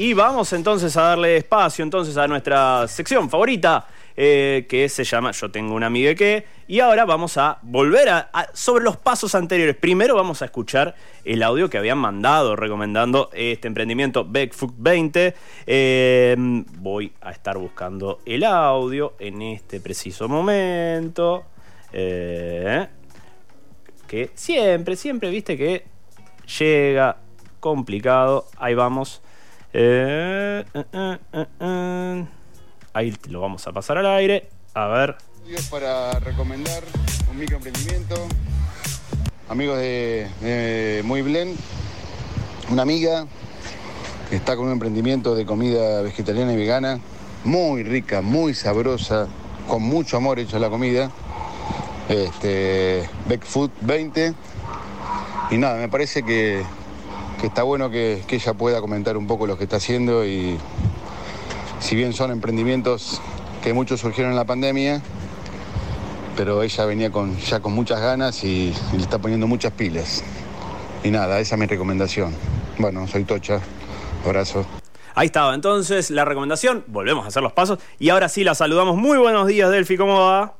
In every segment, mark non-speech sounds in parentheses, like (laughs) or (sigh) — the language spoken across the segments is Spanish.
Y vamos entonces a darle espacio entonces a nuestra sección favorita, eh, que se llama Yo tengo una amiga que. Y ahora vamos a volver a, sobre los pasos anteriores. Primero vamos a escuchar el audio que habían mandado recomendando este emprendimiento Backfoot 20. Eh, voy a estar buscando el audio en este preciso momento. Eh, que siempre, siempre viste que llega complicado. Ahí vamos. Eh, eh, eh, Ahí lo vamos a pasar al aire. A ver. Para recomendar un microemprendimiento. Amigos de, Muy Blend. Una amiga que está con un emprendimiento de comida vegetariana y vegana. Muy rica, muy sabrosa, con mucho amor hecha la comida. Este, Food 20. Y nada, me parece que que está bueno que, ella pueda comentar un poco lo que está haciendo y si bien son emprendimientos que muchos surgieron en la pandemia, pero ella venía con, ya con muchas ganas y, le está poniendo muchas pilas. Y nada, esa es mi recomendación. Bueno, soy Tocha. Abrazo. Ahí estaba entonces la recomendación. Volvemos a hacer los pasos. Y ahora sí la saludamos. Muy buenos días, Delphi. ¿Cómo va?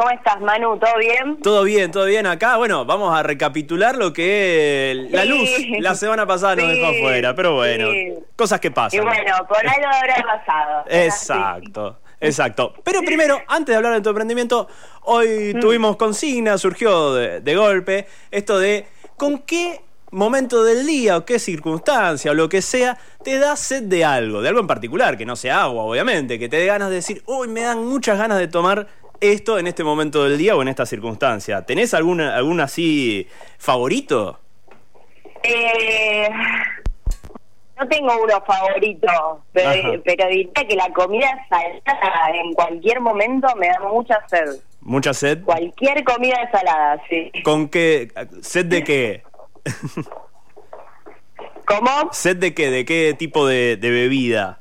¿Cómo estás, Manu? ¿Todo bien? Todo bien, todo bien acá. Bueno, vamos a recapitular lo que la luz la semana pasada nos dejó afuera, pero bueno, cosas que pasan. Y bueno, por algo habrá pasado. Exacto. Exacto. Pero primero, antes de hablar de tu emprendimiento, hoy mm. tuvimos consigna, surgió de, golpe esto de con qué momento del día o qué circunstancia o lo que sea te da sed de algo, de algo en particular, que no sea agua, obviamente, que te dé ganas de decir, uy, me dan muchas ganas de tomar esto en este momento del día o en esta circunstancia? ¿Tenés alguna, algún así favorito? Eh, no tengo uno favorito, pero, diría que la comida salada en cualquier momento me da mucha sed. ¿Mucha sed? Cualquier comida salada, sí. ¿Con qué? ¿Sed de qué? ¿Cómo? ¿Sed de qué? ¿De qué tipo de, de bebida?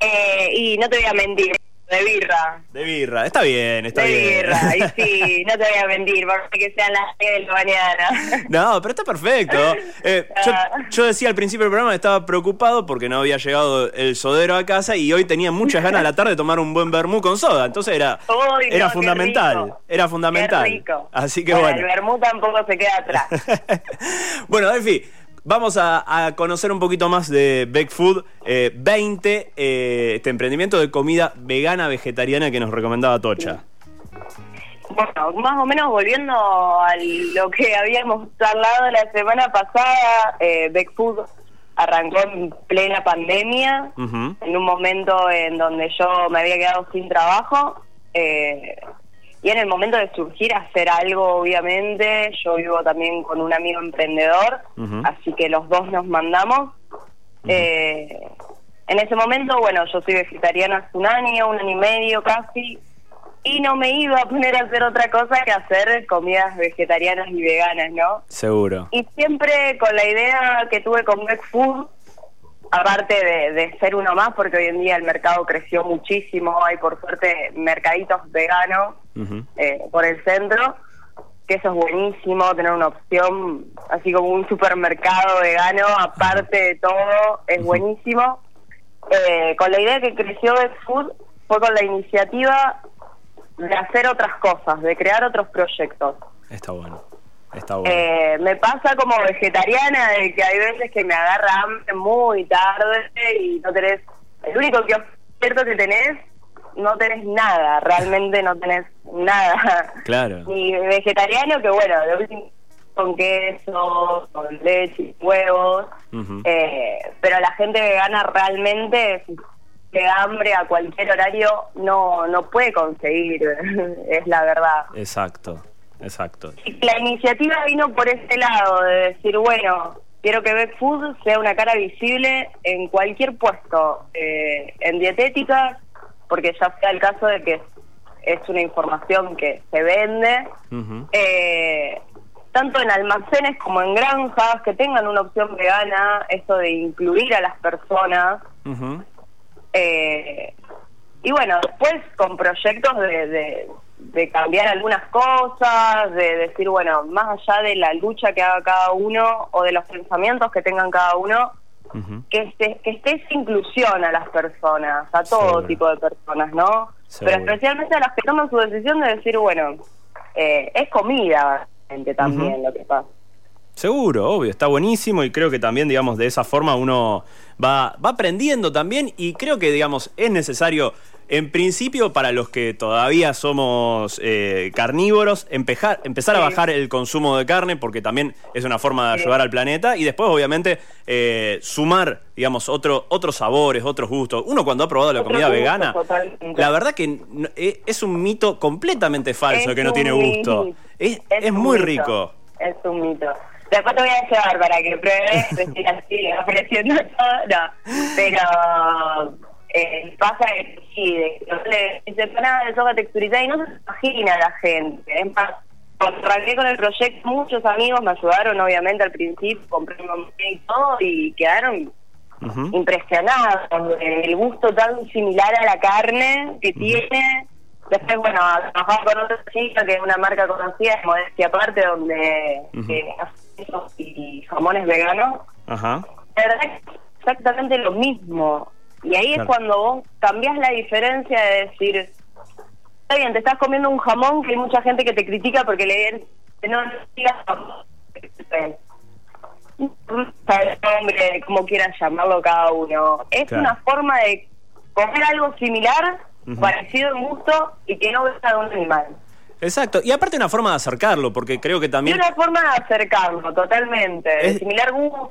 Eh, y no te voy a mentir, de birra. De birra, está bien, está bien. De birra, y (laughs) sí, no te voy a mentir, porque que sean las 10 de la mañana. No, pero está perfecto. (laughs) Eh, ah. yo, decía al principio del programa que estaba preocupado porque no había llegado el sodero a casa y hoy tenía muchas ganas a la tarde de tomar un buen vermú con soda. Entonces era, (laughs) era fundamental. Era fundamental. Así que bueno. El vermú tampoco se queda atrás. bueno, Delphi, Vamos a, conocer un poquito más de Back Food 20, eh, eh, este emprendimiento de comida vegana vegetariana que nos recomendaba Tocha. Bueno, más o menos volviendo a lo que habíamos charlado la semana pasada, eh, Back Food arrancó en plena pandemia, en un momento en donde yo me había quedado sin trabajo. Eh, y en el momento de surgir hacer algo, obviamente, yo vivo también con un amigo emprendedor, así que los dos nos mandamos. eh, en ese momento, bueno, yo soy vegetariana hace un año, un año y medio casi, y no me iba a poner a hacer otra cosa que hacer comidas vegetarianas y veganas, ¿no? Seguro. Y siempre con la idea que tuve con Back Food, aparte de, ser uno más, porque hoy en día el mercado creció muchísimo, hay por suerte mercaditos veganos eh, por el centro, que eso es buenísimo, tener una opción así como un supermercado vegano, aparte de todo, es buenísimo. Eh, con la idea que creció Best Food fue con la iniciativa de hacer otras cosas, de crear otros proyectos. Está bueno. Eh, me pasa como vegetariana de que hay veces que me agarra hambre muy tarde y no tenés, el único que cierto que tenés, no tenés nada, realmente no tenés nada. (laughs) Claro. Ni vegetariano que bueno, de último con queso, con leche huevos, eh, pero la gente vegana realmente de hambre a cualquier horario no no puede conseguir, (laughs) es la verdad. Exacto. Exacto. La iniciativa vino por ese lado, de decir, bueno, quiero que Beck Food sea una cara visible en cualquier puesto, eh, en dietética, porque ya sea el caso de que es una información que se vende, eh, tanto en almacenes como en granjas, que tengan una opción vegana, eso de incluir a las personas. eh, y bueno, después con proyectos de de cambiar algunas cosas, de decir, bueno, más allá de la lucha que haga cada uno o de los pensamientos que tengan cada uno, que, esté, que esté esa inclusión a las personas, a todo tipo de personas, ¿no? Pero especialmente a las que toman su decisión de decir, bueno, eh, es comida también lo que pasa. Seguro, obvio, está buenísimo y creo que también, digamos, de esa forma uno va, va aprendiendo también y creo que, digamos, es necesario en principio, para los que todavía somos eh, carnívoros, empezar, empezar a bajar el consumo de carne, porque también es una forma de ayudar al planeta, y después, obviamente, eh, sumar, digamos, otro, otros sabores, otros gustos. Uno cuando ha probado la comida vegana, la verdad que eh, es un mito completamente falso que no tiene gusto. Es, muy rico. Es un mito. Después te voy a llevar para que pruebes, (laughs) decir así, ofreciendo todo, no. Pero eh, pasa que sí, de, de nada de soja texturizada y no se imagina la gente. Es más, arranqué con el proyecto, muchos amigos me ayudaron, obviamente, al principio, compré un y todo, y quedaron impresionados el gusto tan similar a la carne que tiene. Después, bueno, trabajaba con otra chica que es una marca conocida, de modestia aparte, donde hace y jamones veganos. Ajá. La verdad es exactamente lo mismo. Y ahí es cuando vos cambias la diferencia de decir, está bien, te estás comiendo un jamón que hay mucha gente que te critica porque le no digas hombre, como quieras llamarlo cada uno. Es una forma de comer algo similar, parecido en gusto y que no venga de un animal. Exacto, y aparte una forma de acercarlo, porque creo que también... Y una forma de acercarlo, totalmente, es... similar gustos.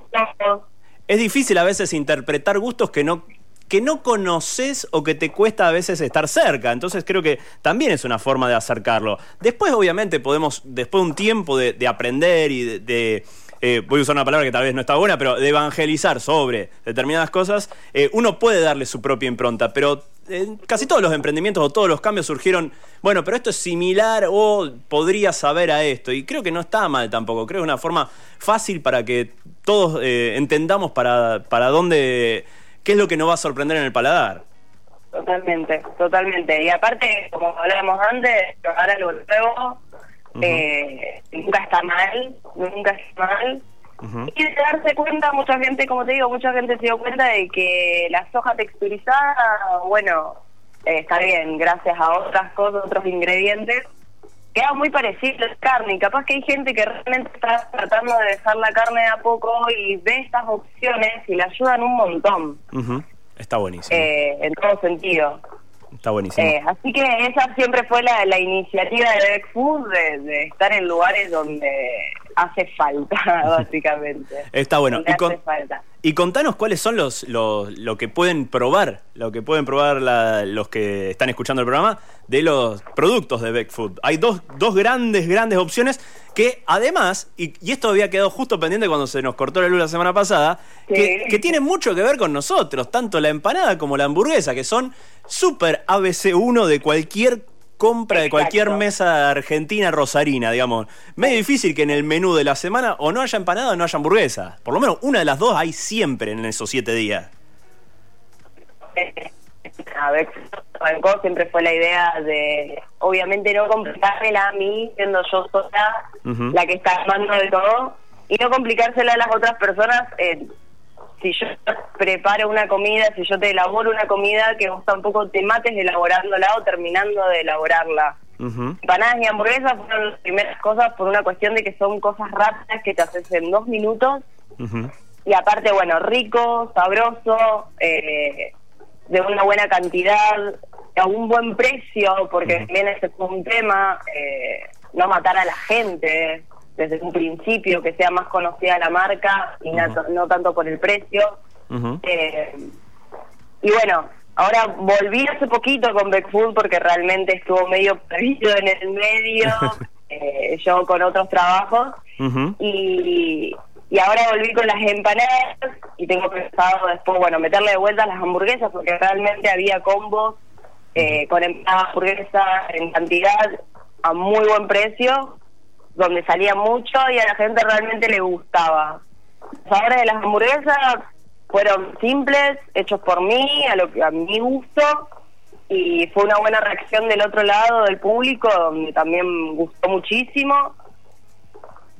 Es difícil a veces interpretar gustos que no que no conoces o que te cuesta a veces estar cerca. Entonces creo que también es una forma de acercarlo. Después, obviamente, podemos, después de un tiempo de, aprender y de, eh, voy a usar una palabra que tal vez no está buena, pero de evangelizar sobre determinadas cosas, eh, uno puede darle su propia impronta, pero eh, casi todos los emprendimientos o todos los cambios surgieron, bueno, pero esto es similar o podría saber a esto, y creo que no está mal tampoco, creo que es una forma fácil para que todos entendamos para, para dónde qué es lo que nos va a sorprender en el paladar. Totalmente, totalmente. Y aparte, como hablábamos antes, probar algo nuevo eh, nunca está mal, nunca está mal. Y de darse cuenta, mucha gente, como te digo, mucha gente se dio cuenta de que la soja texturizada, bueno, eh, está bien, gracias a otras cosas, otros ingredientes, queda muy parecido a la carne. Y capaz que hay gente que realmente está tratando de dejar la carne de a poco y ve estas opciones y le ayudan un montón. Está buenísimo. Eh, en todo sentido. Está buenísimo. Eh, así que esa siempre fue la, la iniciativa de Beck Food, de, estar en lugares donde hace falta, (laughs) básicamente. Está bueno. Y, hace falta. y, contanos cuáles son los, los lo que pueden probar, lo que pueden probar los que están escuchando el programa de los productos de Beck Food. Hay dos, dos grandes, grandes opciones que además, y, esto había quedado justo pendiente cuando se nos cortó la luz la semana pasada, que, que tienen mucho que ver con nosotros, tanto la empanada como la hamburguesa, que son súper ABC1 de cualquier compra de cualquier mesa argentina rosarina, digamos. Medio difícil que en el menú de la semana o no haya empanada o no haya hamburguesa. Por lo menos una de las dos hay siempre en esos siete días. A ver, siempre fue la idea de, obviamente, no complicármela a mí, siendo yo sola la que está armando de todo, y no complicársela a las otras personas. Eh, si yo preparo una comida, si yo te elaboro una comida, que vos tampoco te mates elaborándola o terminando de elaborarla. Empanadas y hamburguesas fueron las primeras cosas por una cuestión de que son cosas rápidas que te haces en dos minutos. Y aparte, bueno, rico, sabroso, eh, de una buena cantidad, a un buen precio, porque también ese es un tema, eh, no matar a la gente desde un principio, que sea más conocida la marca y no, tanto por el precio. Eh, y bueno, ahora volví hace poquito con Food porque realmente estuvo medio perdido en el medio, (laughs) eh, yo con otros trabajos. y, y ahora volví con las empanadas y tengo pensado después, bueno, meterle de vuelta las hamburguesas porque realmente había combos eh, con empanadas hamburguesas en cantidad a muy buen precio donde salía mucho y a la gente realmente le gustaba. Los sabores de las hamburguesas fueron simples, hechos por mí, a lo que a mi gusto, y fue una buena reacción del otro lado del público, donde también gustó muchísimo.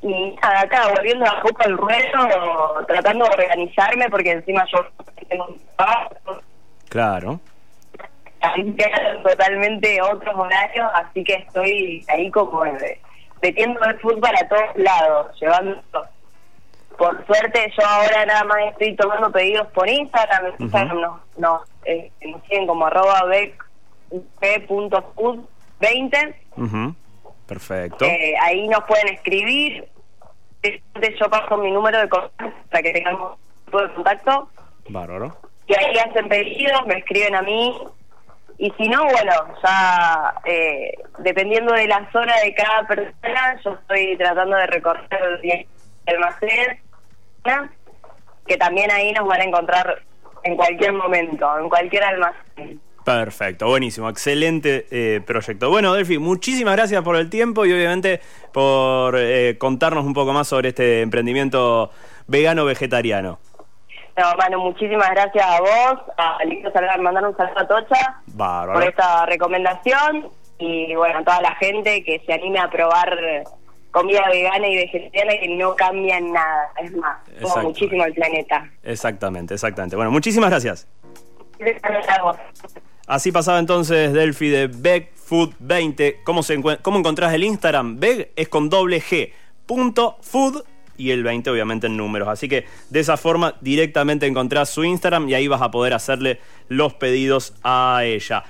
Y acá volviendo a poco al ruedo, tratando de organizarme porque encima yo tengo un trabajo. Claro. totalmente otros horarios, así que estoy ahí como metiendo el fútbol para todos lados, llevando por suerte yo ahora nada más estoy tomando pedidos por Instagram, nos, nos, eh, nos siguen como arroba b.food20. Perfecto. Eh, ahí nos pueden escribir. Yo paso mi número de contacto para que tengamos de contacto. Bárbaro. Y ahí hacen pedidos, me escriben a mí. Y si no, bueno, ya eh, dependiendo de la zona de cada persona, yo estoy tratando de recorrer el almacén, que también ahí nos van a encontrar en cualquier momento, en cualquier almacén. Perfecto, buenísimo, excelente eh, proyecto. Bueno, Delphi, muchísimas gracias por el tiempo y obviamente por eh, contarnos un poco más sobre este emprendimiento vegano-vegetariano. No, Manu, muchísimas gracias a vos, a Listo Salgar, mandar un saludo a Tocha por esta recomendación y bueno, a toda la gente que se anime a probar comida vegana y vegetariana que no cambian nada, es más, como muchísimo el planeta. Exactamente, exactamente. Bueno, muchísimas gracias. Gracias a vos. Así pasaba entonces Delphi de BegFood20. ¿Cómo, se ¿Cómo encontrás el Instagram? Beg es con doble G. Punto food y el 20 obviamente en números. Así que de esa forma directamente encontrás su Instagram y ahí vas a poder hacerle los pedidos a ella.